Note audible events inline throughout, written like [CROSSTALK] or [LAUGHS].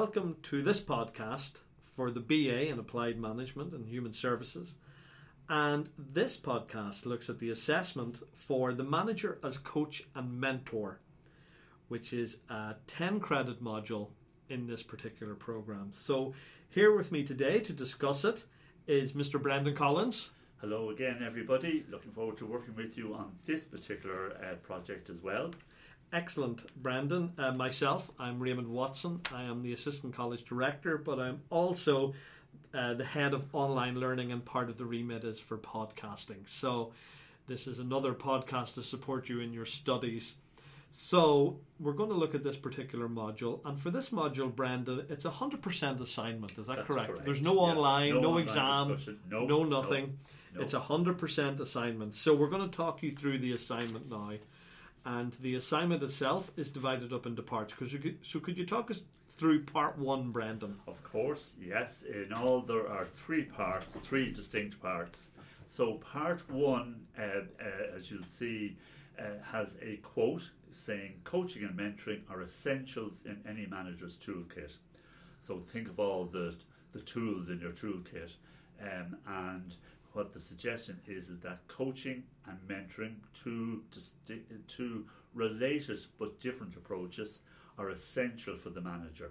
Welcome to this podcast for the BA in Applied Management and Human Services. And this podcast looks at the assessment for the manager as coach and mentor, which is a 10 credit module in this particular program. So, here with me today to discuss it is Mr. Brendan Collins. Hello again, everybody. Looking forward to working with you on this particular uh, project as well. Excellent, Brendan. Uh, myself, I'm Raymond Watson. I am the Assistant College Director, but I'm also uh, the head of online learning, and part of the remit is for podcasting. So, this is another podcast to support you in your studies. So, we're going to look at this particular module, and for this module, Brendan, it's a 100% assignment. Is that correct? correct. There's no Yes. online, no, No online exam, no no, nothing. no. It's a 100% assignment. So, we're going to talk you through the assignment now and the assignment itself is divided up into parts. Cause you could, so could you talk us through part one, Brendan? Of course, yes. In all, there are three parts, three distinct parts. So, part one, uh, uh, as you'll see, uh, has a quote saying coaching and mentoring are essentials in any manager's toolkit. So, think of all the, the tools in your toolkit. Um, and what the suggestion is is that coaching and mentoring, two, two related but different approaches, are essential for the manager.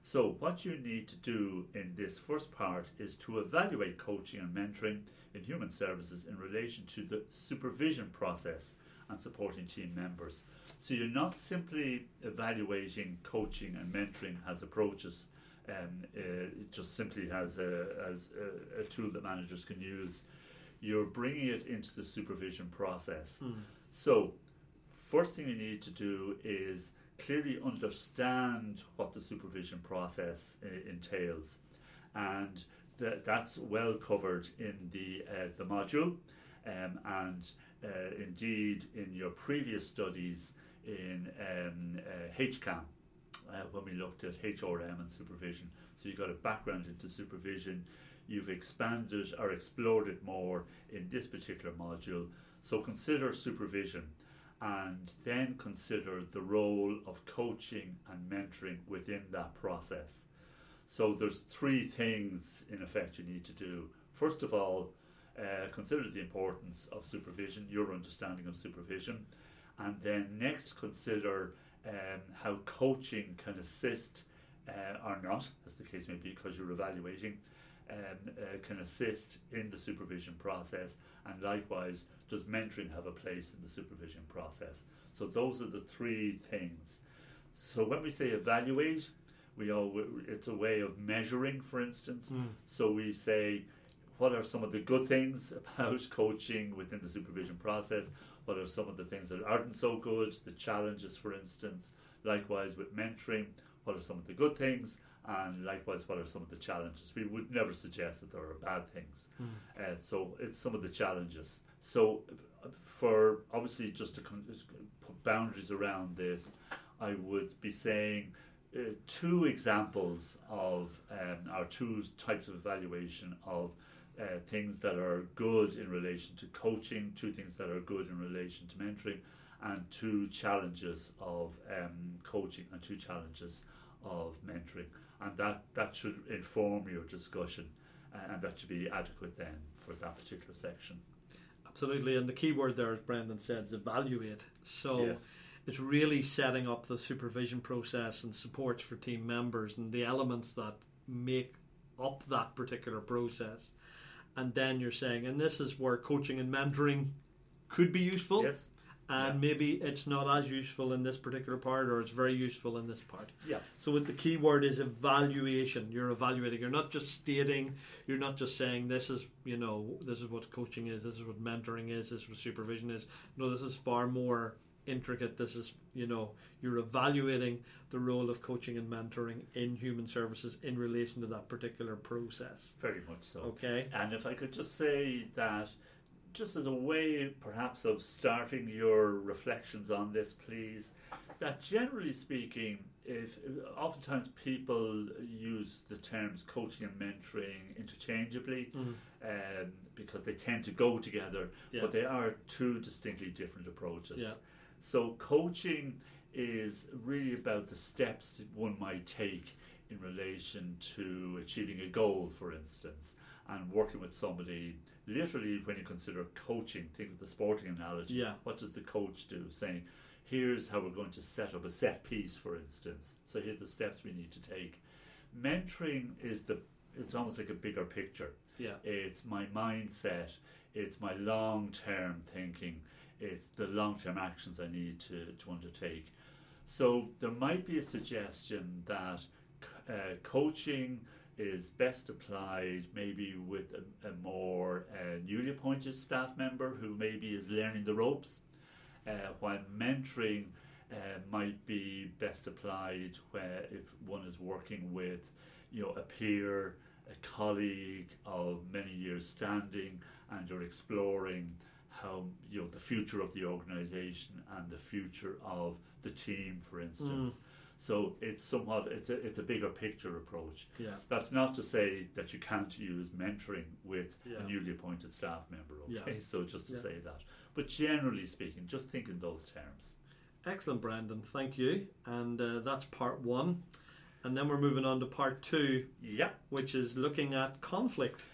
So, what you need to do in this first part is to evaluate coaching and mentoring in human services in relation to the supervision process and supporting team members. So, you're not simply evaluating coaching and mentoring as approaches, um, uh, it just simply as, a, as a, a tool that managers can use. You're bringing it into the supervision process. So, first thing you need to do is clearly understand what the supervision process uh, entails, and th- that's well covered in the uh, the module, um, and uh, indeed in your previous studies in um, uh, HCAM. Uh, when we looked at HRM and supervision, so you've got a background into supervision, you've expanded or explored it more in this particular module. So consider supervision and then consider the role of coaching and mentoring within that process. So there's three things in effect you need to do. First of all, uh, consider the importance of supervision, your understanding of supervision, and then next consider um, how coaching can assist uh, or not, as the case may be, because you're evaluating, um, uh, can assist in the supervision process, and likewise, does mentoring have a place in the supervision process? So those are the three things. So when we say evaluate, we all it's a way of measuring, for instance. So we say, what are some of the good things [LAUGHS] about coaching within the supervision process? What are some of the things that aren't so good? The challenges, for instance. Likewise with mentoring, what are some of the good things? And likewise, what are some of the challenges? We would never suggest that there are bad things. Uh, so it's some of the challenges. So for obviously just to con- put boundaries around this, I would be saying uh, two examples of um, our two types of evaluation of uh, things that are good in relation to coaching, two things that are good in relation to mentoring, and two challenges of um, coaching and two challenges of mentoring. And that, that should inform your discussion, uh, and that should be adequate then for that particular section. Absolutely, and the key word there, as Brendan said, is evaluate. So Yes. it's really setting up the supervision process and supports for team members and the elements that make up that particular process. And then you're saying, and this is where coaching and mentoring could be useful. Yes. And Yeah. maybe it's not as useful in this particular part, or it's very useful in this part. Yeah. So with the key word is evaluation. You're evaluating. You're not just stating. You're not just saying this is you know this is what coaching is. This is what mentoring is. This is what supervision is. No, this is far more intricate. This is you know you're evaluating the role of coaching and mentoring in human services in relation to that particular process. Very much so. Okay. And if I could just say that, just as a way perhaps of starting your reflections on this, please, that generally speaking, if oftentimes people use the terms coaching and mentoring interchangeably Mm. um, because they tend to go together, Yeah. but they are two distinctly different approaches. Yeah. So coaching is really about the steps one might take in relation to achieving a goal, for instance, and working with somebody. Literally, when you consider coaching, think of the sporting analogy. Yeah. What does the coach do? Saying, here's how we're going to set up a set piece, for instance. So here are the steps we need to take. Mentoring is the it's almost like a bigger picture. Yeah. It's my mindset, it's my long term thinking, it's the long term actions I need to, to undertake. So there might be a suggestion that uh, coaching is best applied maybe with a, a more uh, newly appointed staff member who maybe is learning the ropes, uh, while mentoring uh, might be best applied where if one is working with you know a peer, a colleague of many years standing, and you're exploring how you know the future of the organisation and the future of the team, for instance. So it's somewhat it's a it's a bigger picture approach. Yeah. That's not to say that you can't use mentoring with Yeah. a newly appointed staff member. Yeah. Okay, so just to Yeah. say that. But generally speaking, just think in those terms. Excellent, Brendan Thank you. And uh, that's part one. And then we're moving on to part two, Yeah. which is looking at conflict.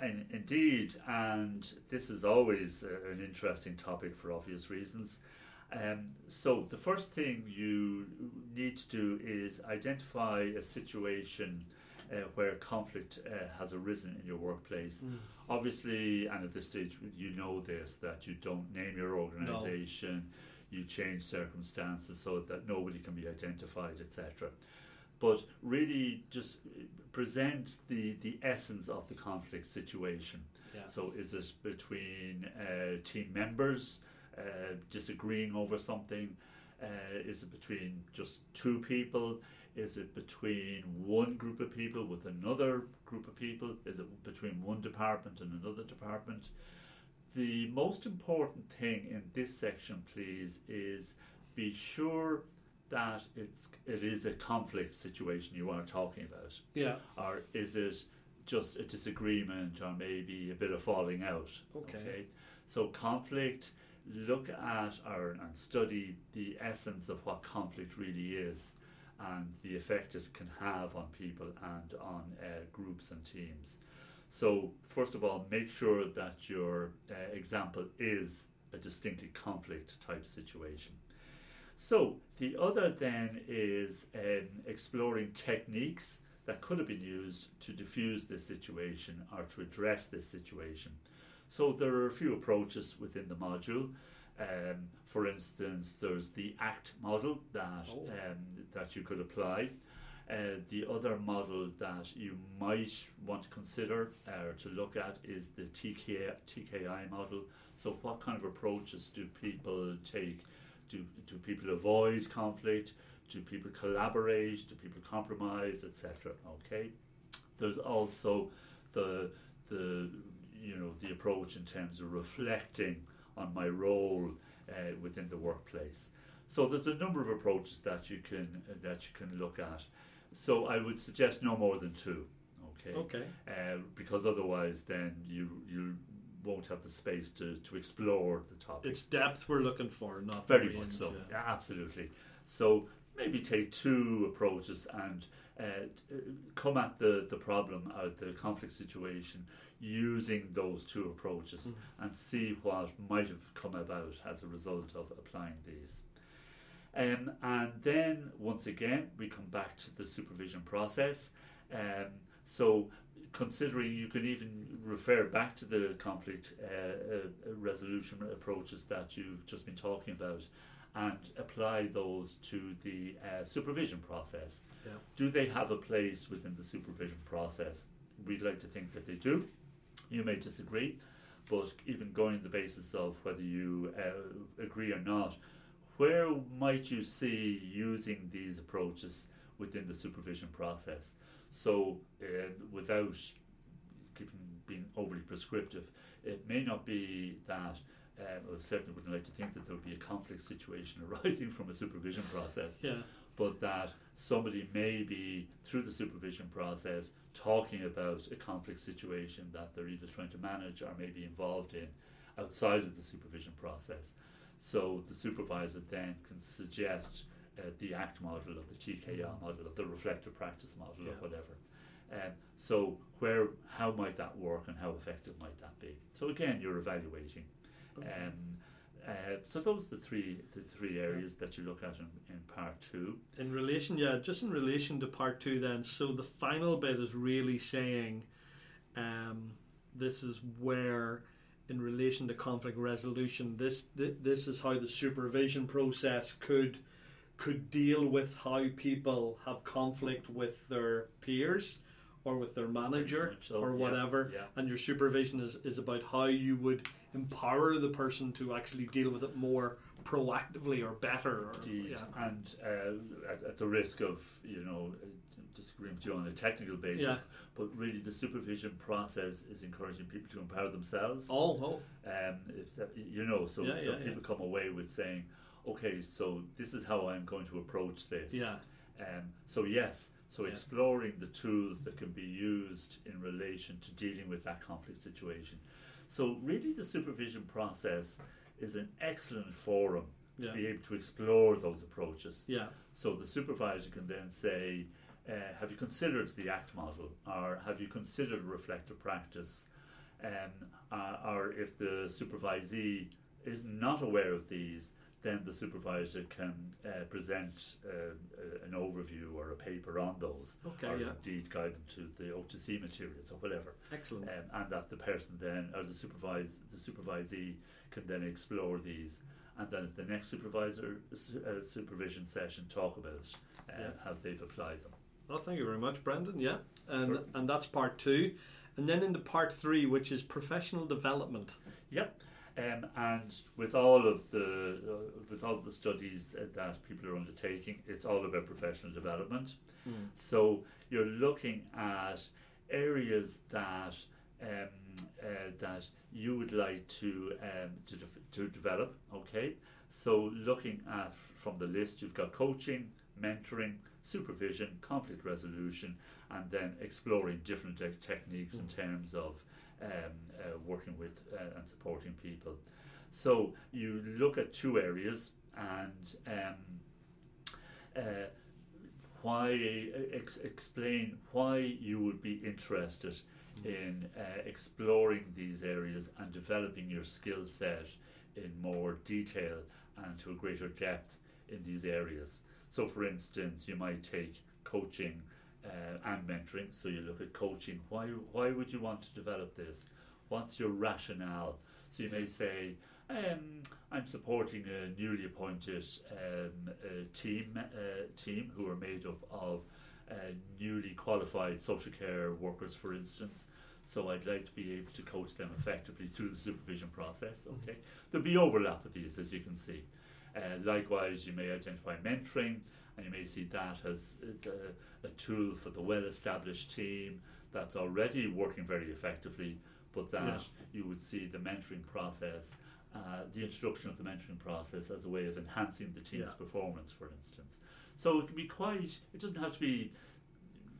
And indeed, and this is always an interesting topic for obvious reasons. Um, so, the first thing you need to do is identify a situation uh, where conflict uh, has arisen in your workplace. Obviously, and at this stage, you know this that you don't name your organization, you change circumstances so that nobody can be identified, etc but really just present the, the essence of the conflict situation. Yeah. So, is it between uh, team members uh, disagreeing over something? Uh, is it between just two people? Is it between one group of people with another group of people? Is it between one department and another department? The most important thing in this section, please, is be sure that it's it is a conflict situation you are talking about, Yeah. or is it just a disagreement or maybe a bit of falling out? Okay. So conflict, look at or and study the essence of what conflict really is, and the effect it can have on people and on uh, groups and teams. So first of all, make sure that your uh, example is a distinctly conflict type situation. So the other then is um, exploring techniques that could have been used to diffuse this situation or to address this situation. So there are a few approaches within the module. Um, for instance, there's the ACT model that Oh. um, that you could apply. Uh, the other model that you might want to consider or to look at is the TKI, TKI model. So, what kind of approaches do people take? Do, do people avoid conflict? Do people collaborate? Do people compromise, etc.? Okay. There's also the the you know the approach in terms of reflecting on my role uh, within the workplace. So there's a number of approaches that you can that you can look at. So I would suggest no more than two. Okay. Okay. Uh, because otherwise, then you you won't have the space to, to explore the topic. It's depth we're looking for, not Very range, much so. yeah. Yeah, absolutely. So maybe take two approaches and uh, come at the, the problem or the conflict situation using those two approaches and see what might have come about as a result of applying these. Um, and then once again, we come back to the supervision process. Um, so, considering you can even refer back to the conflict uh, uh, resolution approaches that you've just been talking about and apply those to the uh, supervision process. Yeah. Do they have a place within the supervision process? We'd like to think that they do. You may disagree, but even going on the basis of whether you uh, agree or not, where might you see using these approaches within the supervision process? So, uh, without keeping, being overly prescriptive, it may not be that. Um, I certainly wouldn't like to think that there would be a conflict situation [LAUGHS] arising from a supervision process Yeah. but that somebody may be through the supervision process talking about a conflict situation that they're either trying to manage or maybe involved in outside of the supervision process. So the supervisor then can suggest uh, the ACT model or the TKI model or the reflective practice model Yeah. or whatever. Um, so where how might that work and how effective might that be? So again, you're evaluating. Okay. Um, uh, so those are the three the three areas that you look at in, in part two. In relation, yeah, just in relation to part two, then. So the final bit is really saying, um, this is where, in relation to conflict resolution, this th- this is how the supervision process could could deal with how people have conflict with their peers or with their manager so, or whatever. yeah. And your supervision is, is about how you would empower the person to actually deal with it more proactively or better. Or, Indeed, yeah. and uh, at, at the risk of you know uh, disagreeing with you on a technical basis, Yeah. but really the supervision process is encouraging people to empower themselves. Oh, oh, Um, if that, you know, so Yeah, yeah, people come away with saying, "Okay, so this is how I'm going to approach this." yeah. Um, so yes, so Yeah. exploring the tools that can be used in relation to dealing with that conflict situation. So really, the supervision process is an excellent forum to Yeah. be able to explore those approaches. Yeah, So the supervisor can then say, uh, "Have you considered the ACT model, or have you considered reflective practice?" Um, uh, or if the supervisee is not aware of these, then the supervisor can uh, present uh, uh, an overview or a paper on those, Okay, or yeah. indeed guide them to the OTC materials or whatever, excellent. um, and that the person then or the supervise the supervisee can then explore these, and then at the next supervisor su- uh, supervision session talk about uh, Yeah. how they've applied them. Well, thank you very much, Brendan. Yeah, and Sure. and that's part two, and then into part three, which is professional development. Yep. Um, and with all of the uh, with all the studies that people are undertaking, it's all about professional development. So you're looking at areas that um, uh, that you would like to um, to, de- to develop. Okay, so looking at from the list, you've got coaching, mentoring, supervision, conflict resolution, and then exploring different te- techniques in terms of um, uh, working with uh, and supporting people. So you look at two areas and um, uh, why ex- explain why you would be interested in uh, exploring these areas and developing your skill set in more detail and to a greater depth in these areas. So, for instance, you might take coaching uh, and mentoring. So, you look at coaching. Why why would you want to develop this? What's your rationale? So, you may say. Um, I'm supporting a newly appointed um, uh, team uh, team who are made up of uh, newly qualified social care workers, for instance. So I'd like to be able to coach them effectively through the supervision process. Okay, there'll be overlap with these, as you can see. Uh, likewise, you may identify mentoring, and you may see that as a, a tool for the well-established team that's already working very effectively, but that Yeah. you would see the mentoring process uh, the introduction of the mentoring process as a way of enhancing the team's Yeah. performance, for instance. So it can be quite, it doesn't have to be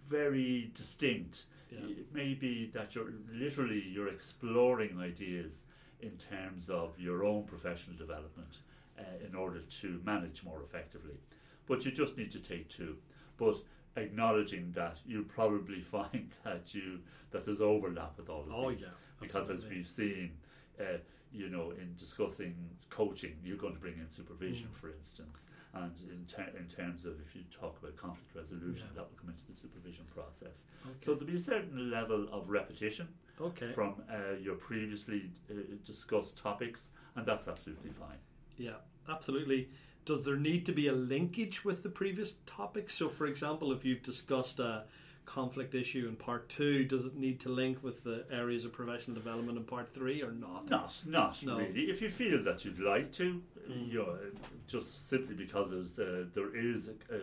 very distinct. Yeah. It may be that you're literally you're exploring ideas in terms of your own professional development uh, in order to manage more effectively. But you just need to take two. But acknowledging that you'll probably [LAUGHS] find that you that there's overlap with all of Oh these yeah, because as we've seen, uh, you know, in discussing coaching, you're going to bring in supervision, Mm. for instance, and in, ter- in terms of if you talk about conflict resolution, Yeah. that will come into the supervision process. Okay. So there'll be a certain level of repetition okay. from uh, your previously uh, discussed topics, and that's absolutely fine. Yeah, absolutely. Does there need to be a linkage with the previous topic? So, for example, if you've discussed a conflict issue in part two, does it need to link with the areas of professional development in part three or not? Not, not No. really. If you feel that you'd like to, Mm. you know, just simply because uh, there is a, a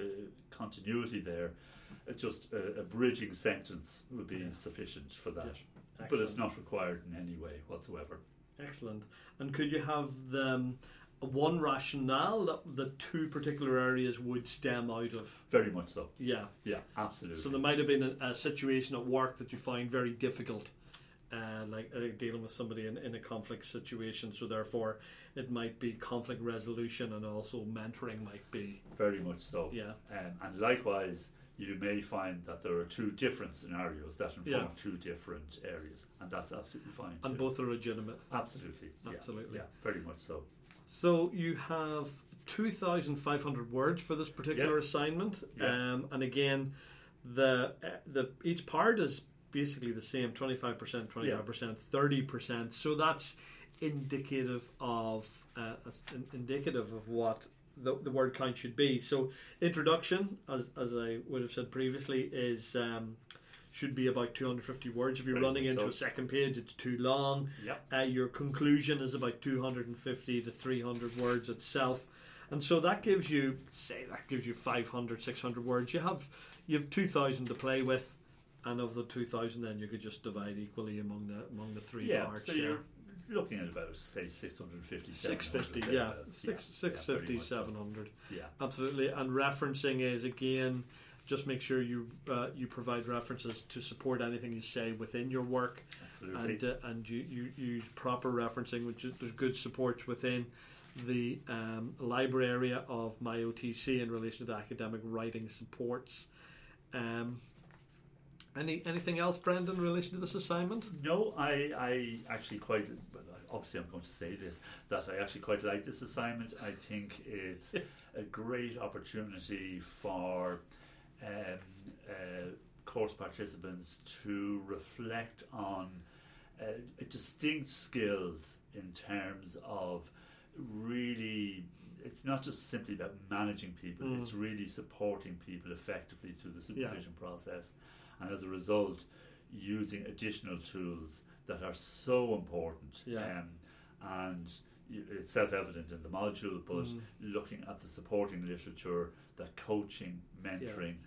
continuity there, uh, just a, a bridging sentence would be Yeah. sufficient for that. Yeah. But it's not required in any way whatsoever. Excellent. And could you have the um, one rationale that the two particular areas would stem out of? Very much so. Yeah. Yeah, absolutely. So there might have been a, a situation at work that you find very difficult, uh, like uh, dealing with somebody in, in a conflict situation. So therefore, it might be conflict resolution and also mentoring might be Very much so. yeah Um, and likewise, you may find that there are two different scenarios that inform Yeah. two different areas, and that's absolutely fine. and too. both are legitimate. absolutely, yeah, Absolutely. yeah, very much so. So you have 2,500 words for this particular Yes. assignment, Yeah. um, and again, the uh, the each part is basically the same: 25 percent, 25 percent, 30 percent. So that's indicative of uh, indicative of what the, the word count should be. So introduction, as as I would have said previously, is. Um, should be about 250 words. If you're running into so. a second page, it's too long. Yep. Uh, your conclusion is about 250 to 300 words itself. And so that gives you, say, that gives you 500, 600 words. You have you have 2,000 to play with, and of the 2,000, then you could just divide equally among the among the three yeah, parts. so yeah. you're looking at about say 650, 650, yeah. Six, yeah, very 650, much so. Yeah, Absolutely. And referencing is again, just make sure you uh, you provide references to support anything you say within your work. absolutely. and uh, and you, you use proper referencing, which is there's good supports within the um, library area of my OTC in relation to the academic writing supports. Um, any anything else, Brendan, in relation to this assignment? No, I, I actually quite. Obviously, I'm going to say this that I actually quite like this assignment. I think it's [LAUGHS] a great opportunity for um, uh, course participants to reflect on uh, distinct skills in terms of really. It's not just simply about managing people; Mm. it's really supporting people effectively through the Yeah. supervision process, and as a result, using additional tools that are so important. Yeah. Um, and it's self-evident in the module, but Mm. looking at the supporting literature, that coaching, mentoring,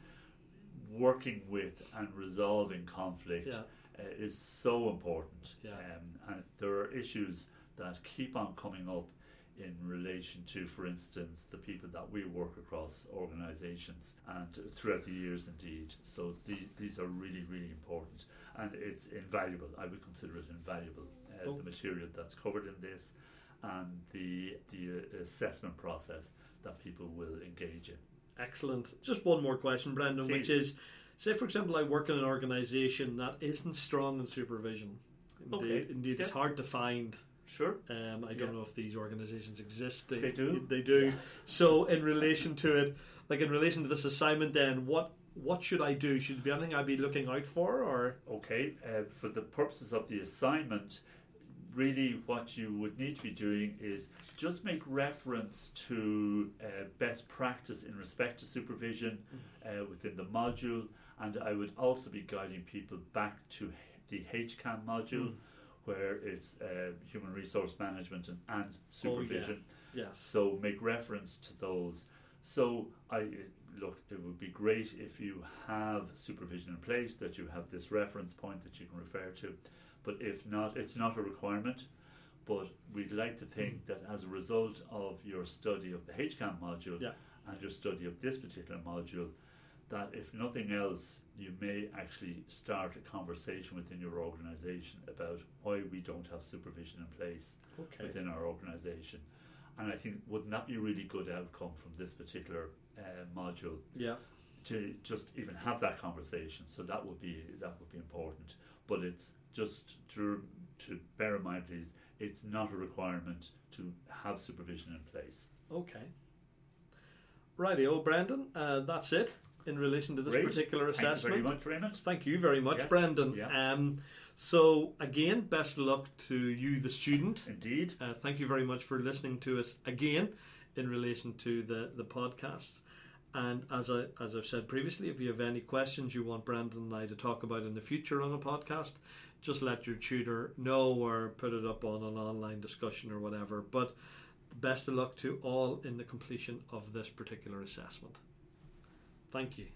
working with and resolving conflict Yeah, uh, is so important. Yeah. Um, and there are issues that keep on coming up in relation to, for instance, the people that we work across organisations and throughout the years, indeed. So the, these are really, really important, and it's invaluable. I would consider it invaluable. Uh, Oh. The material that's covered in this, and the the assessment process that people will engage in. excellent. Just one more question, Brendan, which is, say for example, I work in an organisation that isn't strong in supervision. Indeed, Okay. indeed, it's hard to find. Sure. Um, I don't Yeah. know if these organisations exist. They, They do. They do. So, in relation to it, like in relation to this assignment, then what what should I do? Should there be anything I'd be looking out for, or Okay, uh, for the purposes of the assignment, really what you would need to be doing is just make reference to uh, best practice in respect to supervision uh, within the module, and I would also be guiding people back to the HCAM module, Mm. where it's uh, human resource management and, and supervision. yes? So make reference to those. So I look, it would be great if you have supervision in place that you have this reference point that you can refer to. But if not, it's not a requirement. But we'd like to think that as a result of your study of the HCAM module Yeah. and your study of this particular module, that if nothing else, you may actually start a conversation within your organisation about why we don't have supervision in place Okay. within our organisation. And I think wouldn't that be a really good outcome from this particular uh, module Yeah. to just even have that conversation? So that would be that would be important. But it's just to to bear in mind, please, it's not a requirement to have supervision in place. Okay. Rightio, Brendan. Uh, that's it in relation to this Great. particular assessment. Thank you very much, Raymond. Thank you very much, Yes, Brendan. yeah. Um, so again, best luck to you, the student. Indeed. Uh, thank you very much for listening to us again in relation to the, the podcast. And as I as I've said previously, if you have any questions you want Brendan and I to talk about in the future on a podcast, just let your tutor know or put it up on an online discussion or whatever. But best of luck to all in the completion of this particular assessment. Thank you.